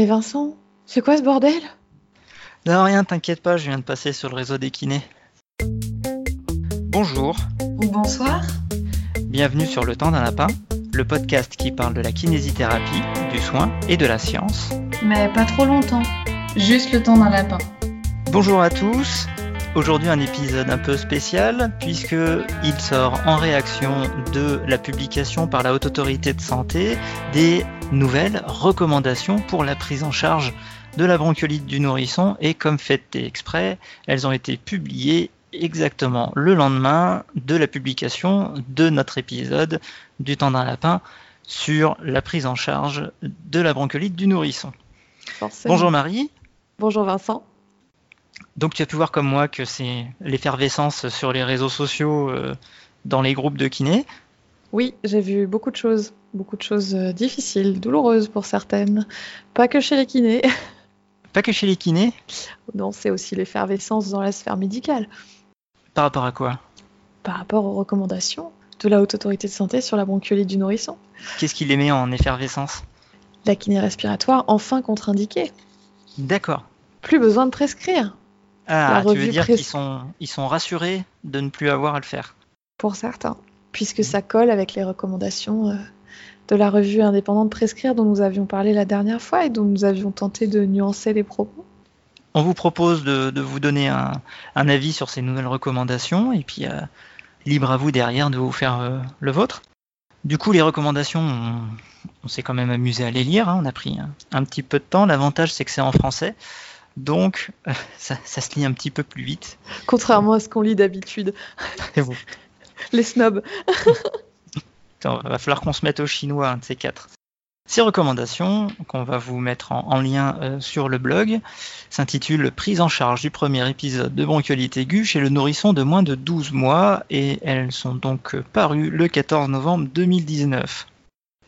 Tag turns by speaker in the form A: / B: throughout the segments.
A: Mais Vincent, c'est quoi ce bordel?
B: Non, rien, t'inquiète pas, je viens de passer sur le réseau des kinés. Bonjour.
A: Ou bonsoir.
B: Bienvenue sur Le Temps d'un Lapin, le podcast qui parle de la kinésithérapie, du soin et de la science.
A: Mais pas trop longtemps. Juste le temps d'un lapin.
B: Bonjour à tous. Aujourd'hui un épisode un peu spécial puisque il sort en réaction de la publication par la Haute Autorité de Santé des nouvelles recommandations pour la prise en charge de la bronchiolite du nourrisson et comme fait exprès, elles ont été publiées exactement le lendemain de la publication de notre épisode du temps d'un lapin sur la prise en charge de la bronchiolite du nourrisson. Bonjour Marie.
A: Bonjour Vincent.
B: Donc tu as pu voir comme moi que c'est l'effervescence sur les réseaux sociaux euh, dans les groupes de kinés.
A: Oui, j'ai vu beaucoup de choses, beaucoup de choses euh, difficiles, douloureuses pour certaines. Pas que chez les kinés.
B: Pas que chez les kinés
A: Non, c'est aussi l'effervescence dans la sphère médicale.
B: Par rapport à quoi?
A: Par rapport aux recommandations de la Haute Autorité de Santé sur la bronchiolite du nourrisson.
B: Qu'est-ce qui les met en effervescence?
A: La kiné respiratoire, enfin contre-indiquée.
B: D'accord.
A: Plus besoin de prescrire.
B: Ah, tu veux dire qu'ils sont, ils sont rassurés de ne plus avoir à le faire
A: Pour certains, puisque ça colle avec les recommandations euh, de la revue indépendante Prescrire dont nous avions parlé la dernière fois et dont nous avions tenté de nuancer les propos.
B: On vous propose de, vous donner un, avis sur ces nouvelles recommandations et puis euh, libre à vous derrière de vous faire euh, le vôtre. Du coup, les recommandations, on, s'est quand même amusé à les lire. Hein. on a pris un petit peu de temps. L'avantage, c'est que c'est en français. Donc, euh, ça, se lit un petit peu plus vite.
A: Contrairement à ce qu'on lit d'habitude. Les snobs.
B: Il va falloir qu'on se mette au chinois, un de ces quatre. Ces recommandations, qu'on va vous mettre en, lien euh, sur le blog, s'intitulent Prise en charge du premier épisode de bronchiolite aiguë chez le nourrisson de moins de 12 mois et elles sont donc parues le 14 novembre 2019.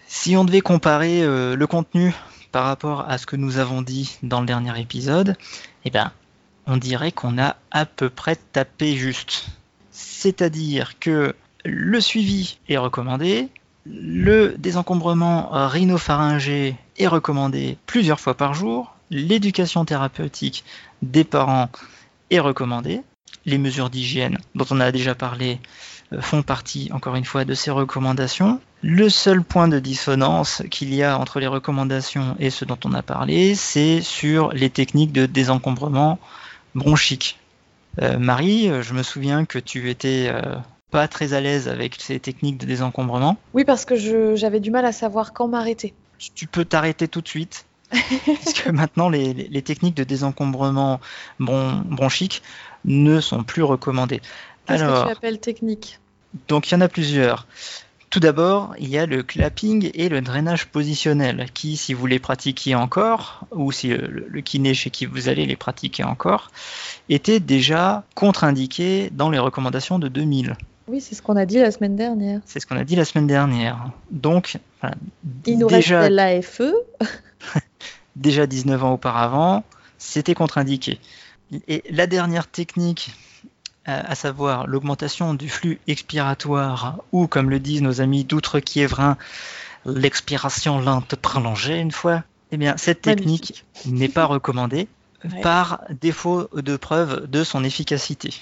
B: Si on devait comparer euh, le contenu par rapport à ce que nous avons dit dans le dernier épisode, eh ben, on dirait qu'on a à peu près tapé juste. C'est-à-dire que le suivi est recommandé, le désencombrement rhinopharyngé est recommandé plusieurs fois par jour, l'éducation thérapeutique des parents est recommandée, les mesures d'hygiène dont on a déjà parlé euh, font partie, encore une fois, de ces recommandations. Le seul point de dissonance qu'il y a entre les recommandations et ce dont on a parlé, c'est sur les techniques de désencombrement bronchique. Euh, Marie, euh, je me souviens que tu étais pas très à l'aise avec ces techniques de désencombrement.
A: Oui, parce que j'avais du mal à savoir quand m'arrêter.
B: Tu peux t'arrêter tout de suite. parce que maintenant, les, techniques de désencombrement bronchique ne sont plus recommandées.
A: Qu'est-ce que tu appelles technique
B: donc il y en a plusieurs. Tout d'abord, il y a le clapping et le drainage positionnel, qui, si vous les pratiquiez encore, ou si le, kiné chez qui vous allez les pratiquer encore, étaient déjà contre-indiqués dans les recommandations de 2000.
A: Oui, c'est ce qu'on a dit la semaine dernière.
B: C'est ce qu'on a dit la semaine dernière. Donc,
A: il nous déjà, reste l'AFE.
B: déjà 19 ans auparavant, c'était contre-indiqué. Et la dernière technique à savoir l'augmentation du flux expiratoire, ou comme le disent nos amis d'Outre-Quiévrin, l'expiration lente prolongée une fois, eh bien cette technique n'est pas recommandée par défaut de preuve de son efficacité.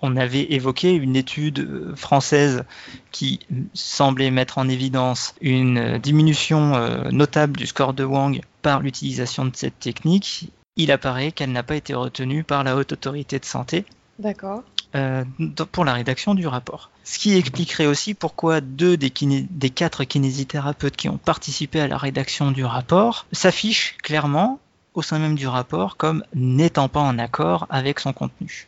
B: On avait évoqué une étude française qui semblait mettre en évidence une diminution euh, notable du score de Wang par l'utilisation de cette technique. Il apparaît qu'elle n'a pas été retenue par la haute autorité de santé
A: D'accord.
B: Euh, pour la rédaction du rapport. Ce qui expliquerait aussi pourquoi deux des, des, quatre kinésithérapeutes qui ont participé à la rédaction du rapport s'affichent clairement au sein même du rapport comme n'étant pas en accord avec son contenu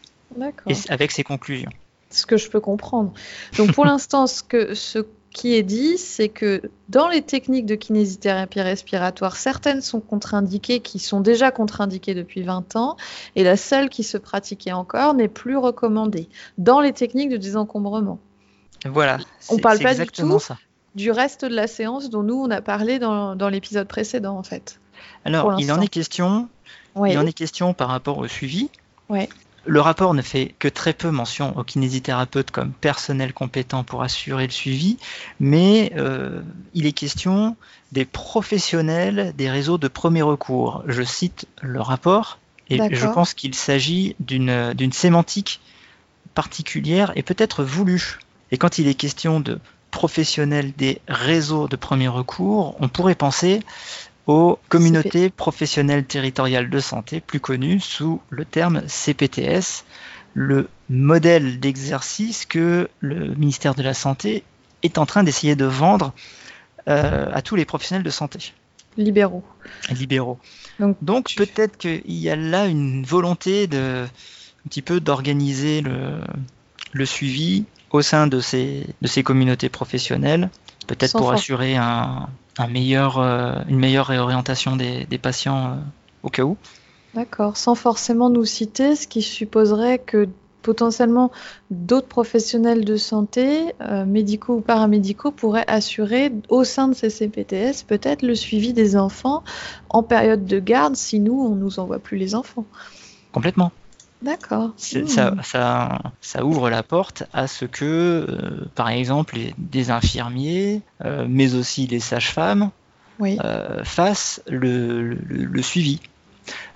B: et avec ses conclusions.
A: Ce que je peux comprendre. Donc pour l'instant, ce que, ce qui est dit, c'est que dans les techniques de kinésithérapie respiratoire, certaines sont contre-indiquées, qui sont déjà contre-indiquées depuis 20 ans, et la seule qui se pratiquait encore n'est plus recommandée dans les techniques de désencombrement.
B: Voilà.
A: On ne parle pas du tout ça. du reste de la séance dont nous on a parlé dans, l'épisode précédent en fait.
B: Alors il en est question. Il en est question par rapport au suivi.
A: Ouais.
B: Le rapport ne fait que très peu mention aux kinésithérapeutes comme personnel compétent pour assurer le suivi, mais euh, il est question des professionnels des réseaux de premier recours. Je cite le rapport et je pense qu'il s'agit d'une sémantique particulière et peut-être voulue. Et quand il est question de professionnels des réseaux de premier recours, on pourrait penser aux communautés professionnelles territoriales de santé, plus connues sous le terme CPTS, le modèle d'exercice que le ministère de la Santé est en train d'essayer de vendre euh, à tous les professionnels de santé.
A: Libéraux.
B: Libéraux. Donc, peut-être qu'il y a là une volonté de un petit peu d'organiser le, le suivi au sein de ces, de ces communautés professionnelles, peut-être pour assurer un, un meilleur, euh, une meilleure réorientation des, des patients euh, au cas où.
A: D'accord, sans forcément nous citer, ce qui supposerait que potentiellement d'autres professionnels de santé, euh, médicaux ou paramédicaux, pourraient assurer au sein de ces CPTS peut-être le suivi des enfants en période de garde si nous, on ne nous envoie plus les enfants.
B: Complètement.
A: D'accord.
B: Ça, hmm. ça, ça, ouvre la porte à ce que, euh, par exemple, les, des infirmiers, euh, mais aussi les sages-femmes, euh, fassent le, le, suivi.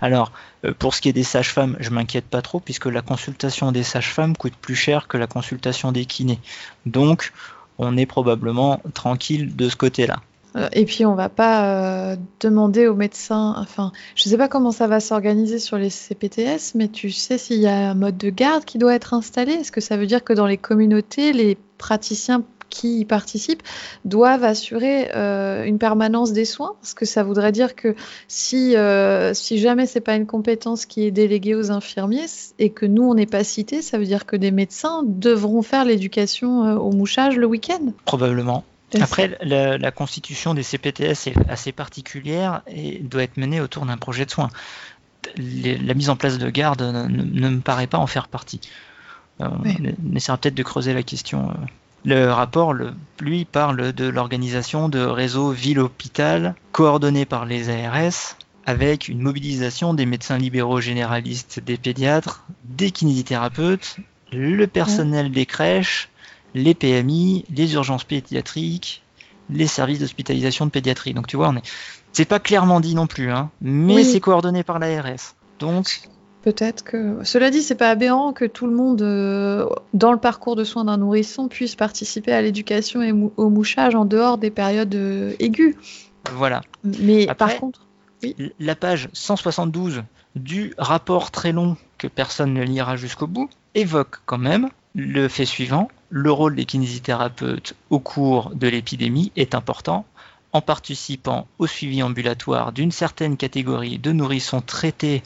B: Alors, pour ce qui est des sages-femmes, je m'inquiète pas trop, puisque la consultation des sages-femmes coûte plus cher que la consultation des kinés. Donc, on est probablement tranquille de ce côté-là.
A: Euh, et puis on va pas euh, demander aux médecins, enfin, je sais pas comment ça va s'organiser sur les CPTS, mais tu sais s'il y a un mode de garde qui doit être installé? Est-ce que ça veut dire que dans les communautés, les praticiens qui y participent doivent assurer euh, une permanence des soins? Parce que ça voudrait dire que si, si jamais c'est pas une compétence qui est déléguée aux infirmiers et que nous on n'est pas cité, ça veut dire que des médecins devront faire l'éducation au mouchage le week-end?
B: Probablement. Après, la, constitution des CPTS est assez particulière et doit être menée autour d'un projet de soins. la mise en place de garde ne, me paraît pas en faire partie. Euh, on essaiera peut-être de creuser la question. Euh. Le rapport, lui, parle de l'organisation de réseaux ville-hôpital coordonnés par les ARS avec une mobilisation des médecins libéraux généralistes, des pédiatres, des kinésithérapeutes, le personnel des crèches, les PMI, les urgences pédiatriques, les services d'hospitalisation de pédiatrie. Donc tu vois, on est, c'est pas clairement dit non plus, hein, mais c'est coordonné par l'ARS. Donc
A: peut-être que. Cela dit, c'est pas aberrant que tout le monde, euh, dans le parcours de soins d'un nourrisson, puisse participer à l'éducation et au mouchage en dehors des périodes euh, aiguës.
B: Voilà.
A: Mais par contre.
B: La page 172 du rapport très long que personne ne lira jusqu'au bout évoque quand même le fait suivant, le rôle des kinésithérapeutes au cours de l'épidémie est important en participant au suivi ambulatoire d'une certaine catégorie de nourrissons traités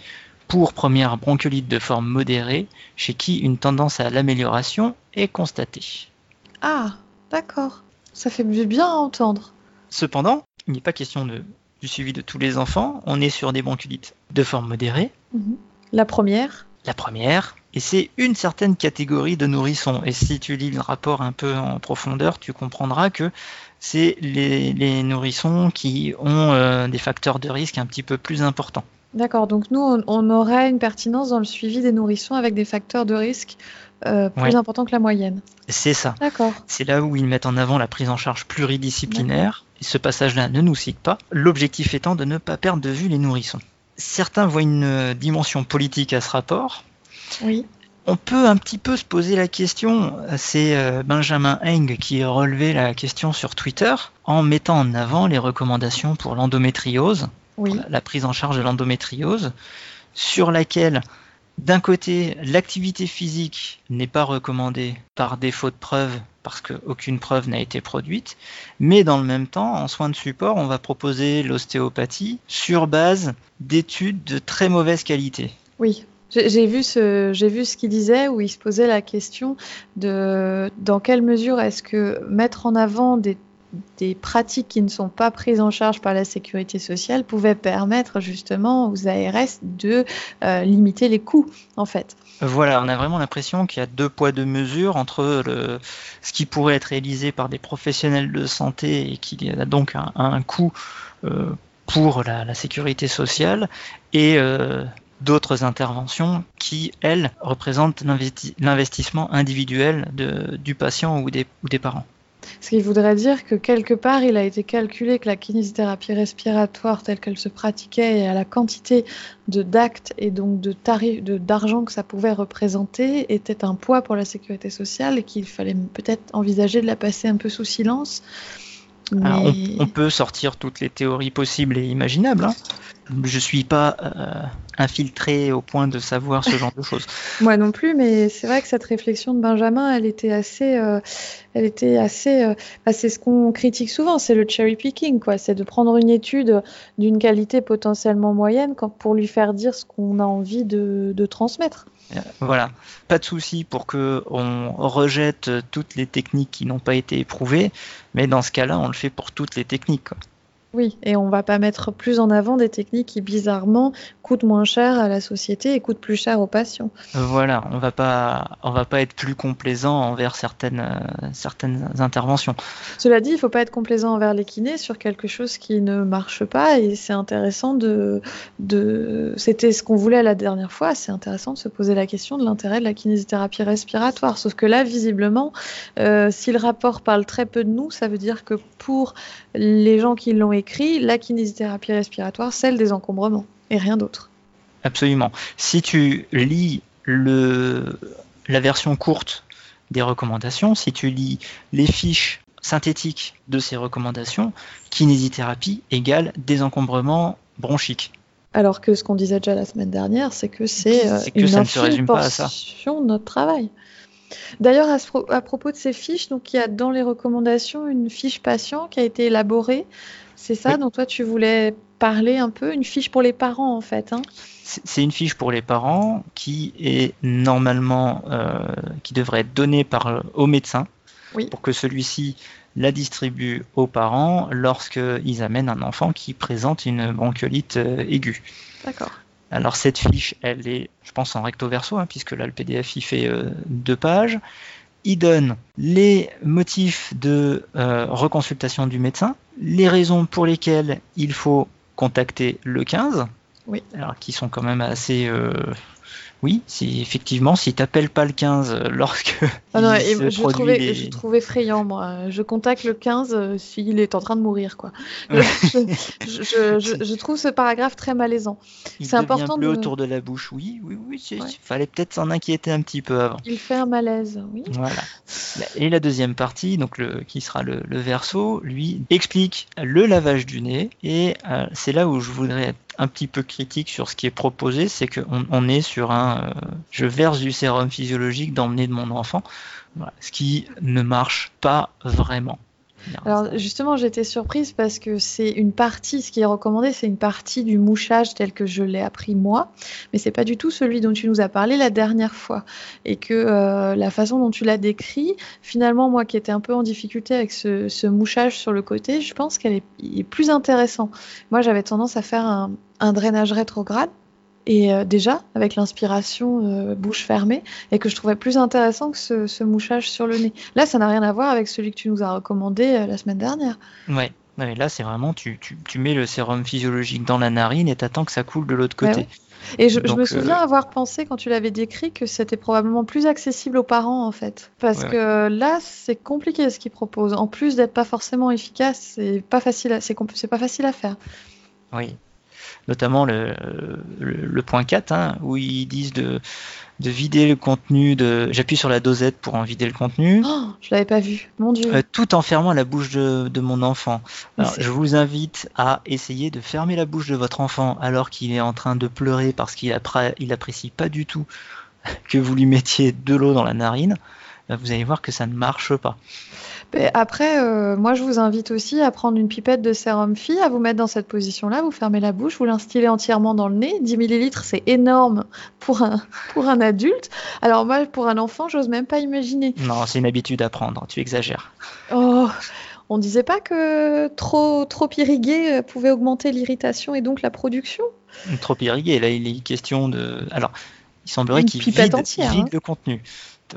B: pour première bronchiolite de forme modérée, chez qui une tendance à l'amélioration est constatée.
A: Ah, d'accord. Ça fait bien entendre.
B: Cependant, il n'est pas question de, du suivi de tous les enfants. On est sur des bronchiolites de forme modérée.
A: Mhm. La première
B: La première, et c'est une certaine catégorie de nourrissons. Et si tu lis le rapport un peu en profondeur, tu comprendras que c'est les, nourrissons qui ont euh, des facteurs de risque un petit peu plus importants.
A: D'accord, donc nous, on, aurait une pertinence dans le suivi des nourrissons avec des facteurs de risque euh, plus importants que la moyenne.
B: C'est ça.
A: D'accord.
B: C'est là où ils mettent en avant la prise en charge pluridisciplinaire. Et ce passage-là ne nous cite pas. L'objectif étant de ne pas perdre de vue les nourrissons. Certains voient une dimension politique à ce rapport,
A: oui.
B: On peut un petit peu se poser la question, c'est euh, Benjamin Eng qui a relevé la question sur Twitter en mettant en avant les recommandations pour l'endométriose, la prise en charge de l'endométriose, sur laquelle d'un côté l'activité physique n'est pas recommandée par défaut de preuve parce qu'aucune preuve n'a été produite, mais dans le même temps, en soins de support, on va proposer l'ostéopathie sur base d'études de très mauvaise qualité.
A: Oui. J'ai vu ce, j'ai vu ce qu'il disait où il se posait la question de dans quelle mesure est-ce que mettre en avant des, des, pratiques qui ne sont pas prises en charge par la sécurité sociale pouvait permettre justement aux ARS de euh, limiter les coûts en fait.
B: Voilà, on a vraiment l'impression qu'il y a deux poids deux mesures entre ce qui pourrait être réalisé par des professionnels de santé et qui a donc un, un coût euh, pour la, la, sécurité sociale et euh, d'autres interventions qui, elles, représentent l'investissement individuel de, du patient ou des, ou des parents.
A: Ce qui voudrait dire que quelque part, il a été calculé que la kinésithérapie respiratoire telle qu'elle se pratiquait et à la quantité de d'actes et donc de tarifs d'argent que ça pouvait représenter était un poids pour la sécurité sociale et qu'il fallait peut-être envisager de la passer un peu sous silence.
B: on, peut sortir toutes les théories possibles et imaginables. Hein je suis pas euh, infiltré au point de savoir ce genre de choses.
A: Moi non plus, mais c'est vrai que cette réflexion de Benjamin, elle était assez, euh, elle était assez, euh, bah, c'est ce qu'on critique souvent, c'est le cherry picking, quoi. C'est de prendre une étude d'une qualité potentiellement moyenne pour lui faire dire ce qu'on a envie de, de transmettre.
B: Voilà, pas de souci pour que on rejette toutes les techniques qui n'ont pas été éprouvées, mais dans ce cas-là, on le fait pour toutes les techniques. Quoi.
A: Oui, et on va pas mettre plus en avant des techniques qui bizarrement coûtent moins cher à la société et coûtent plus cher aux patients.
B: Voilà, on va pas, on va pas être plus complaisant envers certaines, euh, certaines interventions.
A: Cela dit, il faut pas être complaisant envers les kinés sur quelque chose qui ne marche pas et c'est intéressant de, de, c'était ce qu'on voulait la dernière fois, c'est intéressant de se poser la question de l'intérêt de la kinésithérapie respiratoire. Sauf que là, visiblement, euh, si le rapport parle très peu de nous, ça veut dire que pour les gens qui l'ont écrit la kinésithérapie respiratoire, celle des encombrements, et rien d'autre.
B: Absolument. Si tu lis le, la version courte des recommandations, si tu lis les fiches synthétiques de ces recommandations, kinésithérapie égale désencombrement bronchique.
A: Alors que ce qu'on disait déjà la semaine dernière, c'est que c'est euh, une ça portion de notre travail. D'ailleurs, à, propos de ces fiches, donc il y a dans les recommandations une fiche patient qui a été élaborée. C'est ça dont toi tu voulais parler un peu, une fiche pour les parents en fait. Hein?
B: c'est une fiche pour les parents qui est normalement euh, qui devrait être donnée par euh, au médecin pour que celui-ci la distribue aux parents lorsqu'ils amènent un enfant qui présente une bronchiolite euh, aiguë.
A: D'accord.
B: Alors cette fiche, elle est, je pense, en recto verso, hein, puisque là le PDF il fait euh, deux pages. Il donne les motifs de euh, reconsultation du médecin, les raisons pour lesquelles il faut contacter le 15,
A: oui.
B: alors qui sont quand même assez euh, oui, si effectivement, si t'appelles pas le 15 euh, lorsque.
A: Ah non, je, trouvais, je trouve effrayant, moi. Je contacte le 15 euh, s'il est en train de mourir, quoi. je, trouve ce paragraphe très malaisant.
B: C'est important. bleu autour de la bouche, oui, oui, oui. Il fallait peut-être s'en inquiéter un petit peu avant.
A: Il fait un malaise, oui.
B: Voilà. Et la deuxième partie, donc le, qui sera le, verso, lui explique le lavage du nez, et euh, c'est là où je voudrais être un petit peu critique sur ce qui est proposé, c'est qu'on on est sur un, euh, je verse du sérum physiologique dans de mon enfant, ce qui ne marche pas vraiment.
A: Alors justement, j'étais surprise parce que c'est une partie, ce qui est recommandé, c'est une partie du mouchage tel que je l'ai appris moi, mais c'est pas du tout celui dont tu nous as parlé la dernière fois. Et que euh, la façon dont tu l'as décrit, finalement, moi qui étais un peu en difficulté avec ce, mouchage sur le côté, je pense qu'elle est, plus intéressant. Moi, j'avais tendance à faire un, un drainage rétrograde et euh, déjà avec l'inspiration euh, bouche fermée et que je trouvais plus intéressant que ce, mouchage sur le nez. Là, ça n'a rien à voir avec celui que tu nous as recommandé euh, la semaine dernière.
B: Ouais. là, c'est vraiment, tu, tu, mets le sérum physiologique dans la narine et t'attends que ça coule de l'autre côté.
A: Et je, me souviens avoir pensé, quand tu l'avais décrit, que c'était probablement plus accessible aux parents, en fait. Parce que là, c'est compliqué ce qu'ils proposent. En plus d'être pas forcément efficace, c'est pas facile, c'est pas facile à faire.
B: Oui, notamment le, le, point 4, hein, où ils disent de, de vider le contenu de. J'appuie sur la dosette pour en vider le contenu.
A: Oh, je l'avais pas vu, mon dieu.
B: Euh, tout en fermant la bouche de, de mon enfant. Alors, je vous invite à essayer de fermer la bouche de votre enfant alors qu'il est en train de pleurer parce qu'il il apprécie pas du tout que vous lui mettiez de l'eau dans la narine. Vous allez voir que ça ne marche pas.
A: Après, euh, moi, je vous invite aussi à prendre une pipette de sérum phi, à vous mettre dans cette position-là, vous fermez la bouche, vous l'instillez entièrement dans le nez. 10 millilitres, c'est énorme pour un, pour un adulte. Alors moi, pour un enfant, j'ose même pas imaginer.
B: Non, c'est une habitude à prendre, tu exagères.
A: Oh, on disait pas que trop, trop irrigué euh, pouvait augmenter l'irritation et donc la production?
B: Trop irrigué, là, il est question de... Alors, il semblerait qu'il vide, vide hein. le contenu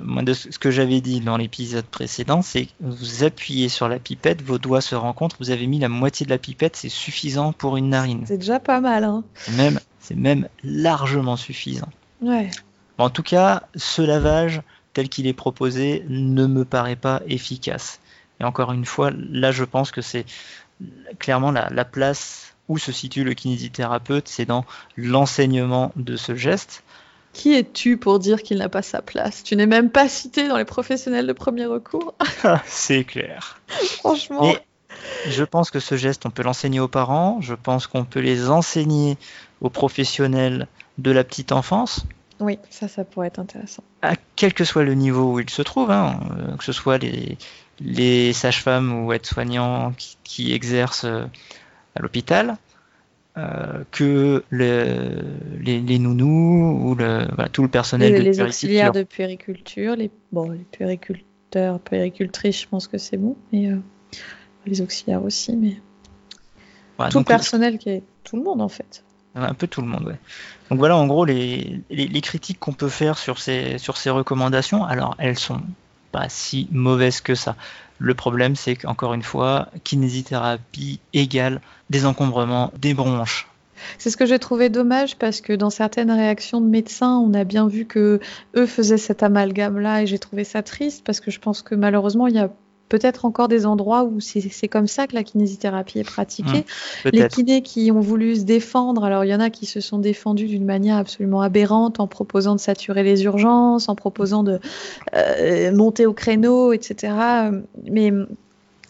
B: moi, de ce que j'avais dit dans l'épisode précédent, c'est que vous appuyez sur la pipette, vos doigts se rencontrent, vous avez mis la moitié de la pipette, c'est suffisant pour une narine.
A: C'est déjà pas mal. Hein.
B: Même C'est même largement suffisant.
A: Ouais.
B: En tout cas, ce lavage tel qu'il est proposé ne me paraît pas efficace. Et encore une fois, là je pense que c'est clairement la, la place où se situe le kinésithérapeute, c'est dans l'enseignement de ce geste.
A: Qui es-tu pour dire qu'il n'a pas sa place? Tu n'es même pas cité dans les professionnels de premier recours?
B: c'est clair.
A: Franchement.
B: Mais je pense que ce geste, on peut l'enseigner aux parents, je pense qu'on peut les enseigner aux professionnels de la petite enfance.
A: Oui, ça, ça pourrait être intéressant.
B: À quel que soit le niveau où ils se trouvent, hein, euh, que ce soit les, les sages-femmes ou aides-soignants qui, qui, exercent euh, à l'hôpital, euh, que le, les, les, nounous ou le, voilà, tout le personnel
A: les,
B: de
A: les auxiliaires de puériculture, les, bon, les puériculteurs, puéricultrices, je pense que c'est bon, mais euh, les auxiliaires aussi, mais
B: voilà,
A: tout le personnel qui est tout le monde en fait.
B: Un peu tout le monde, ouais. Donc voilà, en gros, les, les, les critiques qu'on peut faire sur ces, sur ces recommandations, alors elles sont pas si mauvaises que ça. Le problème, c'est qu'encore une fois, kinésithérapie égale désencombrement des bronches.
A: C'est ce que j'ai trouvé dommage parce que dans certaines réactions de médecins, on a bien vu que eux faisaient cet amalgame-là et j'ai trouvé ça triste parce que je pense que malheureusement, il y a peut-être encore des endroits où c'est comme ça que la kinésithérapie est pratiquée.
B: Mmh,
A: les kinés qui ont voulu se défendre, alors il y en a qui se sont défendus d'une manière absolument aberrante en proposant de saturer les urgences, en proposant de euh, monter au créneau, etc. Mais,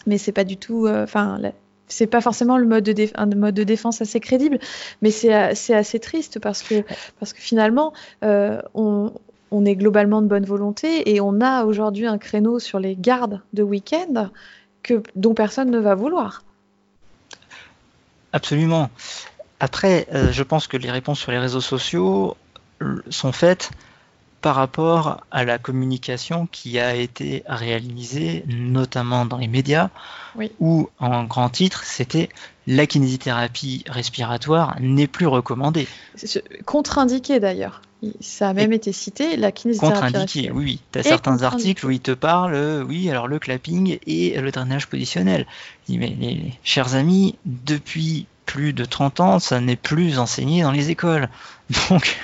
A: mais c'est pas du tout. Enfin, euh, c'est pas forcément le mode de un mode de défense assez crédible, mais c'est assez triste parce que, parce que finalement, euh, on, on est globalement de bonne volonté et on a aujourd'hui un créneau sur les gardes de week-end que, dont personne ne va vouloir.
B: Absolument. Après, euh, je pense que les réponses sur les réseaux sociaux sont faites par rapport à la communication qui a été réalisée, notamment dans les médias,
A: oui.
B: où en grand titre, c'était la kinésithérapie respiratoire n'est plus recommandée.
A: Contre-indiquée d'ailleurs. Ça a même Et été cité, la kinésithérapie.
B: Contre-indiqué, oui, oui. Tu as certains articles où ils te parlent, euh, oui, alors le clapping et le drainage positionnel. Je dis, mais les, les, chers amis, depuis plus de 30 ans, ça n'est plus enseigné dans les écoles. Donc,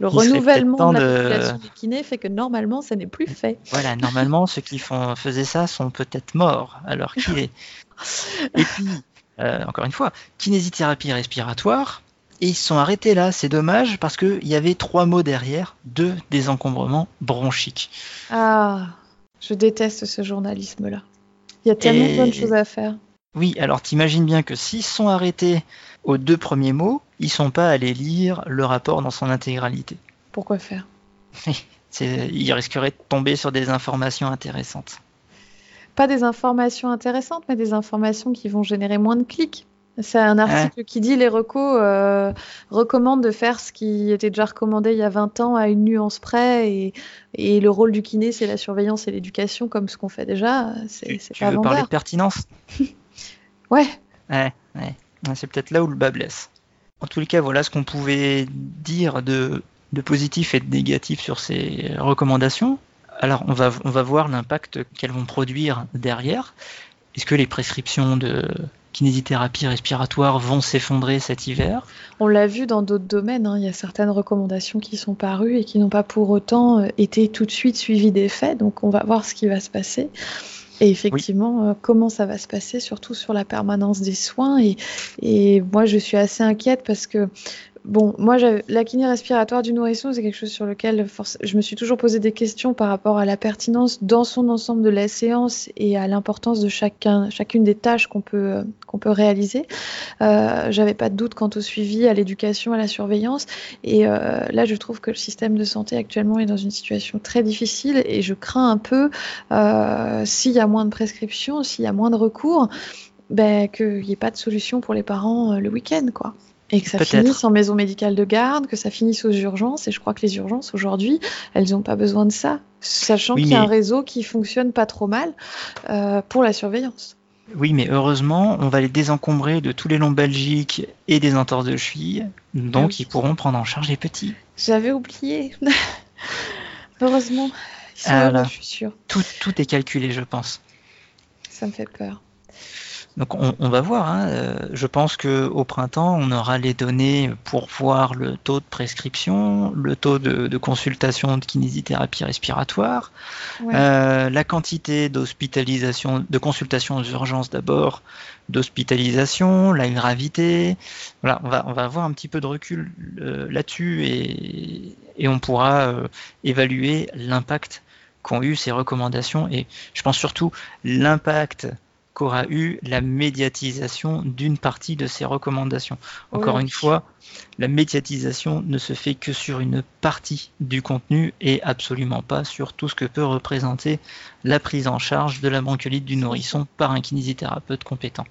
A: le renouvellement de l'application de... du kiné fait que normalement, ça n'est plus fait.
B: Voilà, normalement, ceux qui font, faisaient ça sont peut-être morts alors qu'il est. Et puis, euh, encore une fois, kinésithérapie respiratoire, et ils se sont arrêtés là. C'est dommage parce qu'il y avait trois mots derrière de désencombrement bronchique.
A: Ah, je déteste ce journalisme-là. Il y a tellement et... de bonnes choses à faire.
B: Oui, alors t'imagines bien que s'ils sont arrêtés aux deux premiers mots, ils sont pas allés lire le rapport dans son intégralité.
A: Pourquoi faire?
B: Ils risqueraient de tomber sur des informations intéressantes.
A: Pas des informations intéressantes, mais des informations qui vont générer moins de clics. C'est un article qui dit les recos euh, recommandent de faire ce qui était déjà recommandé il y a 20 ans à une nuance près et, et le rôle du kiné c'est la surveillance et l'éducation comme ce qu'on fait déjà.
B: Tu, tu veux parler de pertinence
A: Ouais.
B: Ouais, ouais. C'est peut-être là où le bas blesse. En tous les cas, voilà ce qu'on pouvait dire de, de, positif et de négatif sur ces recommandations. Alors, on va, on va voir l'impact qu'elles vont produire derrière. Est-ce que les prescriptions de kinésithérapie respiratoire vont s'effondrer cet hiver
A: On l'a vu dans d'autres domaines. Hein. Il y a certaines recommandations qui sont parues et qui n'ont pas pour autant euh, été tout de suite suivies des faits. Donc, on va voir ce qui va se passer. Et effectivement, euh, comment ça va se passer, surtout sur la permanence des soins. Et moi, je suis assez inquiète parce que, bon, moi, la kiné respiratoire du nourrisson, c'est quelque chose sur lequel je me suis toujours posé des questions par rapport à la pertinence dans son ensemble de la séance et à l'importance de chacun, chacune des tâches qu'on peut, réaliser. Euh, J'avais pas de doute quant au suivi, à l'éducation, à la surveillance. Et euh, là, je trouve que le système de santé actuellement est dans une situation très difficile et je crains un peu euh, s'il y a moins de prescriptions, s'il y a moins de recours, ben, qu'il n'y ait pas de solution pour les parents le week-end, quoi. Et que ça finisse en maison médicale de garde, que ça finisse aux urgences. Et je crois que les urgences aujourd'hui, elles n'ont pas besoin de ça, sachant oui, qu'il y a mais... un réseau qui fonctionne pas trop mal euh, pour la surveillance.
B: Oui, mais heureusement, on va les désencombrer de tous les lombalgiques et des entorses de cheville, donc oui. ils pourront prendre en charge les petits.
A: J'avais oublié. heureusement, ils sont heureux, je suis sûre.
B: Tout, tout est calculé, je pense.
A: Ça me fait peur.
B: Donc on, va voir. Hein. Euh, je pense que au printemps, on aura les données pour voir le taux de prescription, le taux de, consultation de kinésithérapie respiratoire, euh, la quantité d'hospitalisation, de consultation aux urgences d'abord, d'hospitalisation, la gravité. Voilà, on va on va avoir un petit peu de recul euh, là-dessus et, et on pourra évaluer l'impact qu'ont eu ces recommandations et je pense surtout l'impact qu'aura eu la médiatisation d'une partie de ces recommandations. Encore une fois, la médiatisation ne se fait que sur une partie du contenu et absolument pas sur tout ce que peut représenter la prise en charge de la bronchiolite du nourrisson par un kinésithérapeute compétent.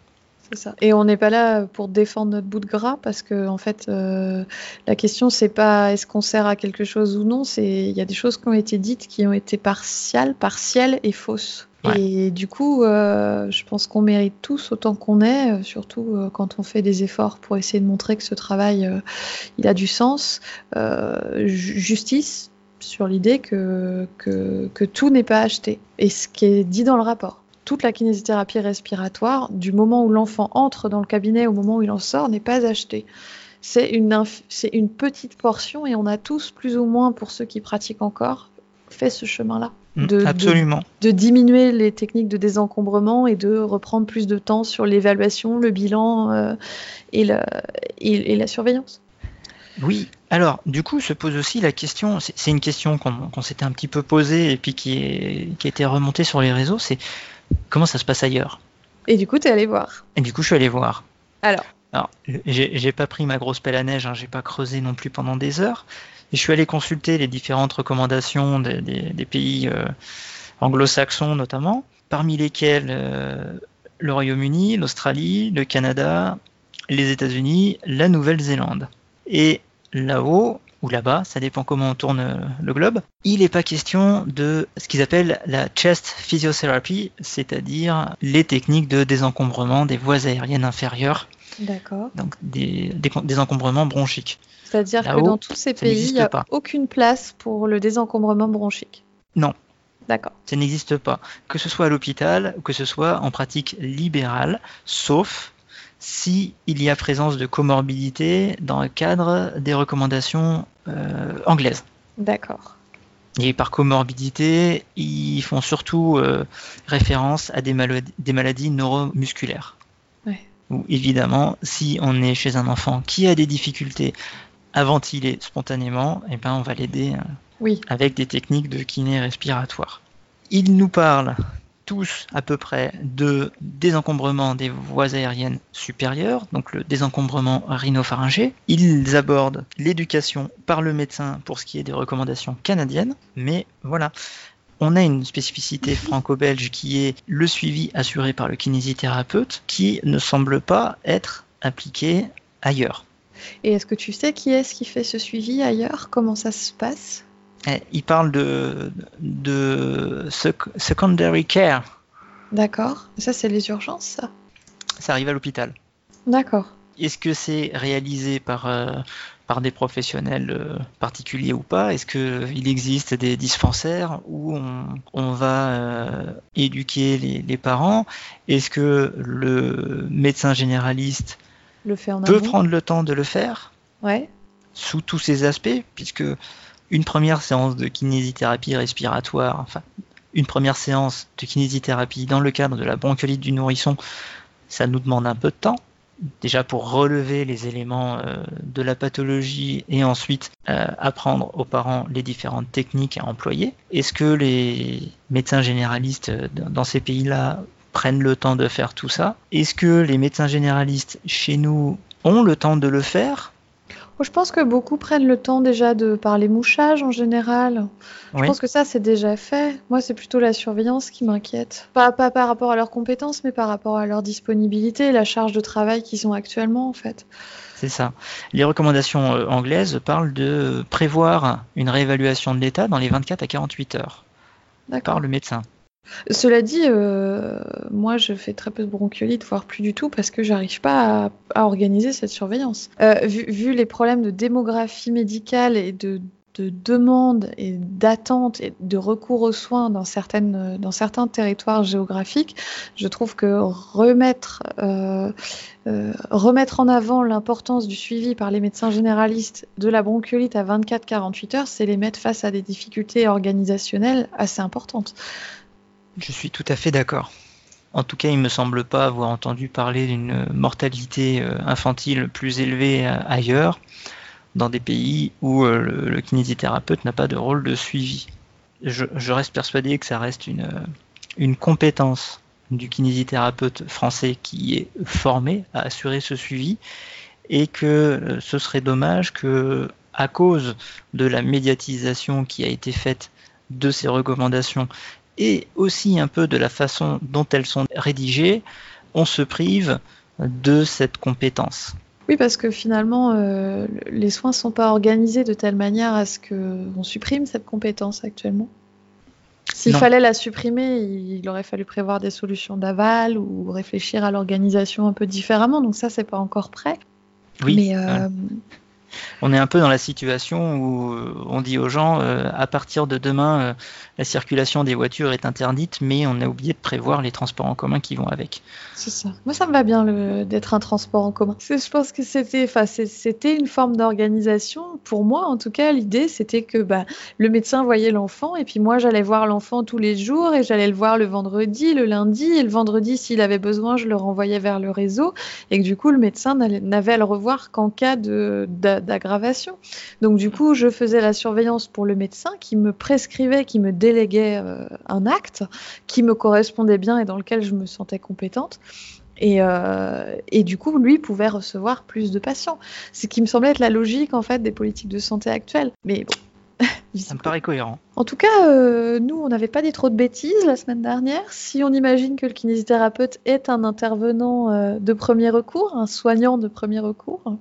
A: C'est ça. Et on n'est pas là pour défendre notre bout de gras parce que en fait, euh, la question c'est pas est-ce qu'on sert à quelque chose ou non. C'est il y a des choses qui ont été dites qui ont été partiales, partielles et fausses. Et du coup, euh, je pense qu'on mérite tous autant qu'on est, euh, surtout euh, quand on fait des efforts pour essayer de montrer que ce travail, il a du sens. justice sur l'idée que, que, tout n'est pas acheté. Et ce qui est dit dans le rapport. Toute la kinésithérapie respiratoire, du moment où l'enfant entre dans le cabinet au moment où il en sort, n'est pas achetée c'est une, une, petite portion et on a tous, plus ou moins pour ceux qui pratiquent encore, fait ce chemin-là.
B: Mm, de, Absolument.
A: De, diminuer les techniques de désencombrement et de reprendre plus de temps sur l'évaluation, le bilan euh, et, et, la surveillance.
B: Oui, alors du coup se pose aussi la question, c'est une question qu'on s'était un petit peu posée et puis qui, est, qui a été remontée sur les réseaux, c'est comment ça se passe ailleurs?
A: Et du coup, tu es allé voir
B: Et du coup, je suis allé voir.
A: Alors?
B: Alors, j'ai pas pris ma grosse pelle à neige, hein, j'ai pas creusé non plus pendant des heures, je suis allé consulter les différentes recommandations des, pays euh, anglo-saxons notamment, parmi lesquels euh, le Royaume-Uni, l'Australie, le Canada, les États-Unis, la Nouvelle-Zélande. Et là-haut, ou là-bas, ça dépend comment on tourne le globe, il n'est pas question de ce qu'ils appellent la chest physiotherapy, c'est-à-dire les techniques de désencombrement des voies aériennes inférieures.
A: D'accord.
B: Donc des, des encombrements bronchiques.
A: C'est-à-dire que dans tous ces pays, il n'y a aucune place pour le désencombrement bronchique.
B: Non.
A: D'accord.
B: Ça n'existe pas. Que ce soit à l'hôpital que ce soit en pratique libérale, sauf si il y a présence de comorbidité dans le cadre des recommandations euh, anglaises.
A: D'accord.
B: Et par comorbidité, ils font surtout euh, référence à des, des maladies neuromusculaires.
A: Ouais.
B: Ou évidemment, si on est chez un enfant qui a des difficultés à ventiler spontanément, et eh ben on va l'aider euh,
A: oui.
B: avec des techniques de kiné respiratoire. Ils nous parlent tous à peu près de désencombrement des voies aériennes supérieures, donc le désencombrement rhinopharyngé. Ils abordent l'éducation par le médecin pour ce qui est des recommandations canadiennes, mais voilà. On a une spécificité franco-belge qui est le suivi assuré par le kinésithérapeute qui ne semble pas être appliqué ailleurs.
A: Et est-ce que tu sais qui est-ce qui fait ce suivi ailleurs? Comment ça se passe?
B: Eh, Il parle de, de secondary care.
A: D'accord. Ça, c'est les urgences, ça?
B: Ça arrive à l'hôpital.
A: D'accord.
B: Est-ce que c'est réalisé par, euh, par des professionnels euh, particuliers ou pas? Est-ce qu'il existe des dispensaires où on, va euh, éduquer les, les parents? Est-ce que le médecin généraliste
A: le fait
B: peut prendre le temps de le faire
A: ouais.
B: sous tous ses aspects, puisque une première séance de kinésithérapie respiratoire, enfin une première séance de kinésithérapie dans le cadre de la bronchiolite du nourrisson, ça nous demande un peu de temps. Déjà pour relever les éléments euh, de la pathologie et ensuite euh, apprendre aux parents les différentes techniques à employer. Est-ce que les médecins généralistes euh, dans ces pays-là prennent le temps de faire tout ça. Est-ce que les médecins généralistes chez nous ont le temps de le faire?
A: Je pense que beaucoup prennent le temps déjà de parler mouchage en général. Je pense que ça, c'est déjà fait. Moi, c'est plutôt la surveillance qui m'inquiète. Pas, pas par rapport à leurs compétences, mais par rapport à leur disponibilité et la charge de travail qu'ils ont actuellement, en fait.
B: C'est ça. Les recommandations euh, anglaises parlent de prévoir une réévaluation de l'état dans les 24 à 48 heures par le médecin.
A: Cela dit, euh, moi je fais très peu de bronchiolite, voire plus du tout, parce que j'arrive pas à, organiser cette surveillance. Euh, vu, les problèmes de démographie médicale et de de demande et d'attente et de recours aux soins dans, certains territoires géographiques, je trouve que remettre, euh, remettre en avant l'importance du suivi par les médecins généralistes de la bronchiolite à 24-48 heures, c'est les mettre face à des difficultés organisationnelles assez importantes.
B: Je suis tout à fait d'accord. En tout cas, il ne me semble pas avoir entendu parler d'une mortalité euh, infantile plus élevée ailleurs dans des pays où euh, le, kinésithérapeute n'a pas de rôle de suivi. Je, reste persuadé que ça reste une, une compétence du kinésithérapeute français qui est formé à assurer ce suivi et que euh, ce serait dommage que à cause de la médiatisation qui a été faite de ces recommandations et aussi un peu de la façon dont elles sont rédigées, on se prive de cette compétence.
A: Oui, parce que finalement, euh, les soins ne sont pas organisés de telle manière à ce qu'on supprime cette compétence actuellement. S'il fallait la supprimer, il aurait fallu prévoir des solutions d'aval ou réfléchir à l'organisation un peu différemment. Donc ça, c'est pas encore prêt.
B: Oui. Mais, euh, on est un peu dans la situation où euh, on dit aux gens euh, à partir de demain euh, la circulation des voitures est interdite mais on a oublié de prévoir les transports en commun qui vont avec.
A: C'est ça. Moi ça me va bien d'être un transport en commun. Je pense que c'était c'était une forme d'organisation pour moi en tout cas l'idée c'était que bah, le médecin voyait l'enfant et puis moi j'allais voir l'enfant tous les jours et j'allais le voir le vendredi, le lundi et le vendredi s'il avait besoin je le renvoyais vers le réseau et que du coup le médecin n'avait à le revoir qu'en cas de d'aggravation. Donc du coup, je faisais la surveillance pour le médecin qui me prescrivait, qui me déléguait euh, un acte qui me correspondait bien et dans lequel je me sentais compétente. Et, euh, et, du coup, lui pouvait recevoir plus de patients. Ce qui me semblait être la logique en fait des politiques de santé actuelles. Mais bon,
B: ça me paraît cohérent.
A: En tout cas, euh, nous, on n'avait pas dit trop de bêtises la semaine dernière. Si on imagine que le kinésithérapeute est un intervenant de premier recours, un soignant de premier recours,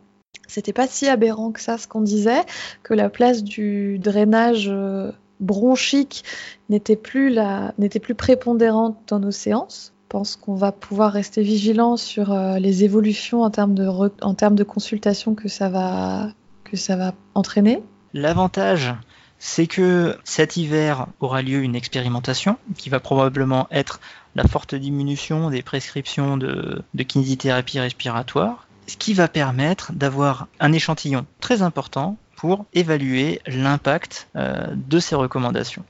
A: c'était pas si aberrant que ça ce qu'on disait, que la place du drainage euh, bronchique n'était plus, la, n'était plus prépondérante dans nos séances. Je pense qu'on va pouvoir rester vigilant sur euh, les évolutions en termes de, en termes de consultation que ça va, que ça va entraîner.
B: L'avantage, c'est que cet hiver aura lieu une expérimentation qui va probablement être la forte diminution des prescriptions de, de kinésithérapie respiratoire ce qui va permettre d'avoir un échantillon très important pour évaluer l'impact euh, de ces recommandations.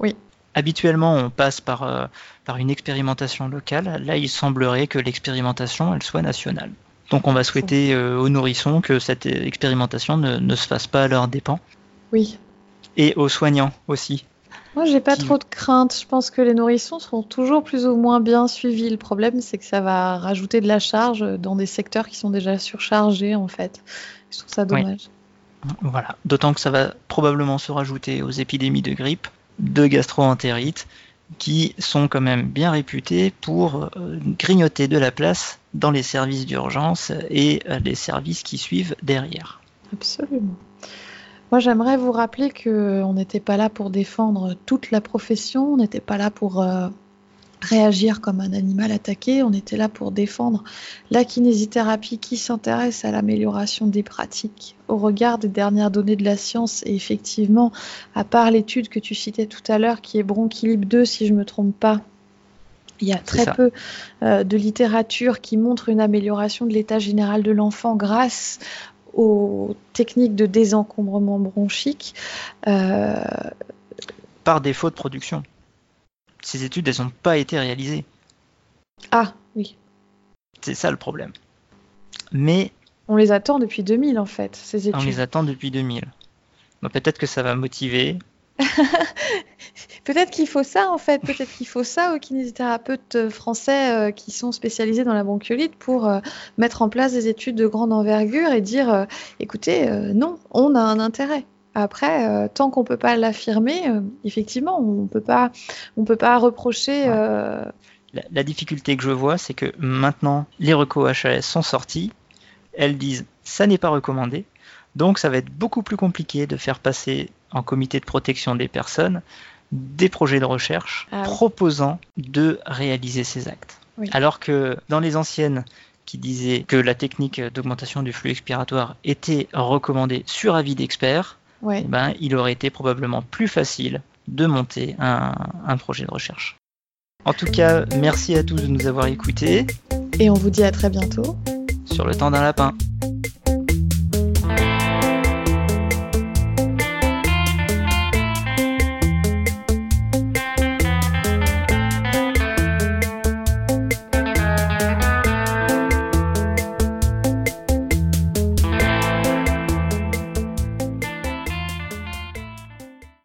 A: Oui.
B: Habituellement, on passe par, euh, par une expérimentation locale. Là, il semblerait que l'expérimentation, elle soit nationale. Donc, on va souhaiter euh, aux nourrissons que cette expérimentation ne, ne se fasse pas à leur dépens.
A: Oui.
B: Et aux soignants aussi.
A: Moi, j'ai pas trop de crainte. Je pense que les nourrissons seront toujours plus ou moins bien suivis. Le problème, c'est que ça va rajouter de la charge dans des secteurs qui sont déjà surchargés, en fait. Je trouve ça dommage.
B: Voilà. D'autant que ça va probablement se rajouter aux épidémies de grippe, de gastro-entérite, qui sont quand même bien réputés pour euh, grignoter de la place dans les services d'urgence et euh, les services qui suivent derrière.
A: Absolument. Moi, j'aimerais vous rappeler qu'on n'était pas là pour défendre toute la profession, on n'était pas là pour euh, réagir comme un animal attaqué, on était là pour défendre la kinésithérapie qui s'intéresse à l'amélioration des pratiques au regard des dernières données de la science. Et effectivement, à part l'étude que tu citais tout à l'heure, qui est Bronchilib 2, si je ne me trompe pas, il y a très peu euh, de littérature qui montre une amélioration de l'état général de l'enfant grâce aux techniques de désencombrement bronchique. Euh,
B: Par défaut de production. Ces études, elles n'ont pas été réalisées.
A: Ah, oui.
B: C'est ça le problème. Mais.
A: On les attend depuis 2000 en fait, ces études.
B: On les attend depuis 2000. Bah, Peut-être que ça va motiver.
A: Peut-être qu'il faut ça en fait, peut-être qu'il faut ça aux kinésithérapeutes euh, français euh, qui sont spécialisés dans la bronchiolite pour euh, mettre en place des études de grande envergure et dire écoutez, non, on a un intérêt. Après, tant qu'on peut pas l'affirmer, effectivement, on peut pas, on peut pas reprocher.
B: La, difficulté que je vois, c'est que maintenant les recos HAS sont sortis, elles disent ça n'est pas recommandé, donc ça va être beaucoup plus compliqué de faire passer en comité de protection des personnes des projets de recherche ah proposant de réaliser ces actes. Alors que dans les anciennes qui disaient que la technique d'augmentation du flux expiratoire était recommandée sur avis d'experts,
A: ouais.
B: eh ben, il aurait été probablement plus facile de monter un, un projet de recherche. En tout cas, merci à tous de nous avoir écoutés
A: Et on vous dit à très bientôt.
B: sur le temps d'un lapin.